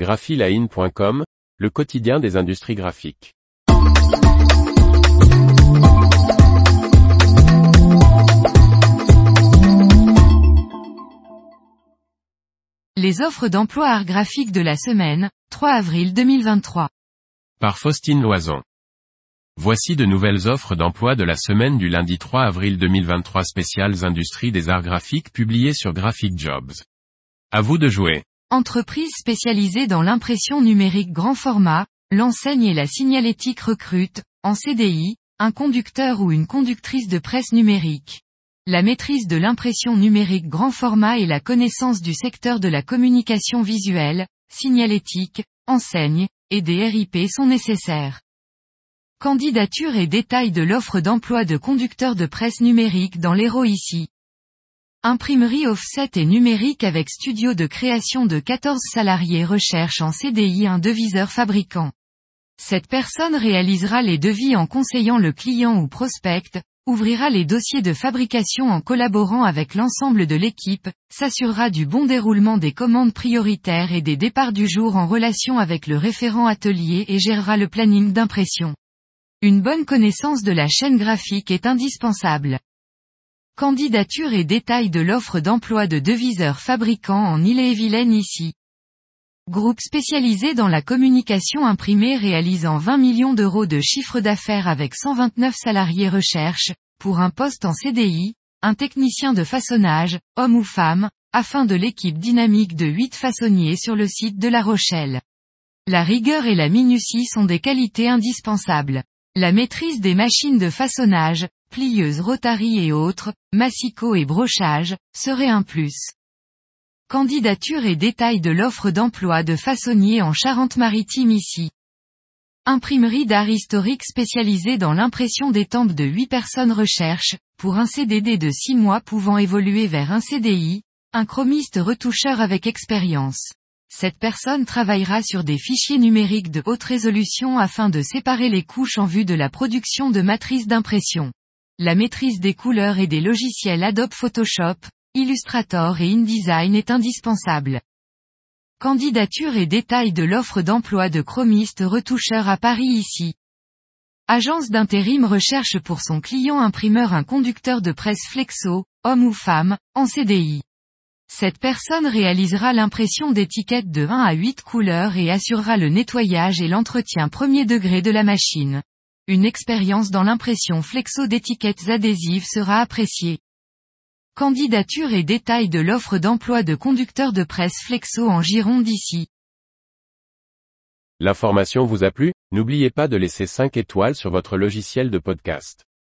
graphiline.com, le quotidien des industries graphiques. Les offres d'emploi art graphique de la semaine, 3 avril 2023. Par Faustine Loison. Voici de nouvelles offres d'emploi de la semaine du lundi 3 avril 2023 spéciales industries des arts graphiques publiées sur Graphic Jobs. À vous de jouer. Entreprise spécialisée dans l'impression numérique grand format, l'enseigne et la signalétique recrute, en CDI, un conducteur ou une conductrice de presse numérique. La maîtrise de l'impression numérique grand format et la connaissance du secteur de la communication visuelle, signalétique, enseigne, et des RIP sont nécessaires. Candidature et détails de l'offre d'emploi de conducteur de presse numérique dans l'Hérault ici. Imprimerie offset et numérique avec studio de création de 14 salariés recherche en CDI un deviseur fabricant. Cette personne réalisera les devis en conseillant le client ou prospect, ouvrira les dossiers de fabrication en collaborant avec l'ensemble de l'équipe, s'assurera du bon déroulement des commandes prioritaires et des départs du jour en relation avec le référent atelier et gérera le planning d'impression. Une bonne connaissance de la chaîne graphique est indispensable. Candidature et détails de l'offre d'emploi de deviseurs fabricants en Ille-et-Vilaine ici. Groupe spécialisé dans la communication imprimée réalisant 20 millions d'euros de chiffre d'affaires avec 129 salariés recherche, pour un poste en CDI, un technicien de façonnage, homme ou femme, afin de l'équipe dynamique de 8 façonniers sur le site de La Rochelle. La rigueur et la minutie sont des qualités indispensables. La maîtrise des machines de façonnage, plieuses rotary et autres, massicot et brochage, serait un plus. Candidature et détails de l'offre d'emploi de façonnier en Charente-Maritime ici. Imprimerie d'art historique spécialisée dans l'impression d'étampes de 8 personnes recherche, pour un CDD de 6 mois pouvant évoluer vers un CDI, un chromiste retoucheur avec expérience. Cette personne travaillera sur des fichiers numériques de haute résolution afin de séparer les couches en vue de la production de matrices d'impression. La maîtrise des couleurs et des logiciels Adobe Photoshop, Illustrator et InDesign est indispensable. Candidature et détails de l'offre d'emploi de chromiste retoucheur à Paris ici. Agence d'intérim recherche pour son client imprimeur un conducteur de presse flexo, homme ou femme, en CDI. Cette personne réalisera l'impression d'étiquettes de 1 à 8 couleurs et assurera le nettoyage et l'entretien premier degré de la machine. Une expérience dans l'impression flexo d'étiquettes adhésives sera appréciée. Candidature et détails de l'offre d'emploi de conducteur de presse Flexo en Gironde ici. L'information vous a plu? N'oubliez pas de laisser 5 étoiles sur votre logiciel de podcast.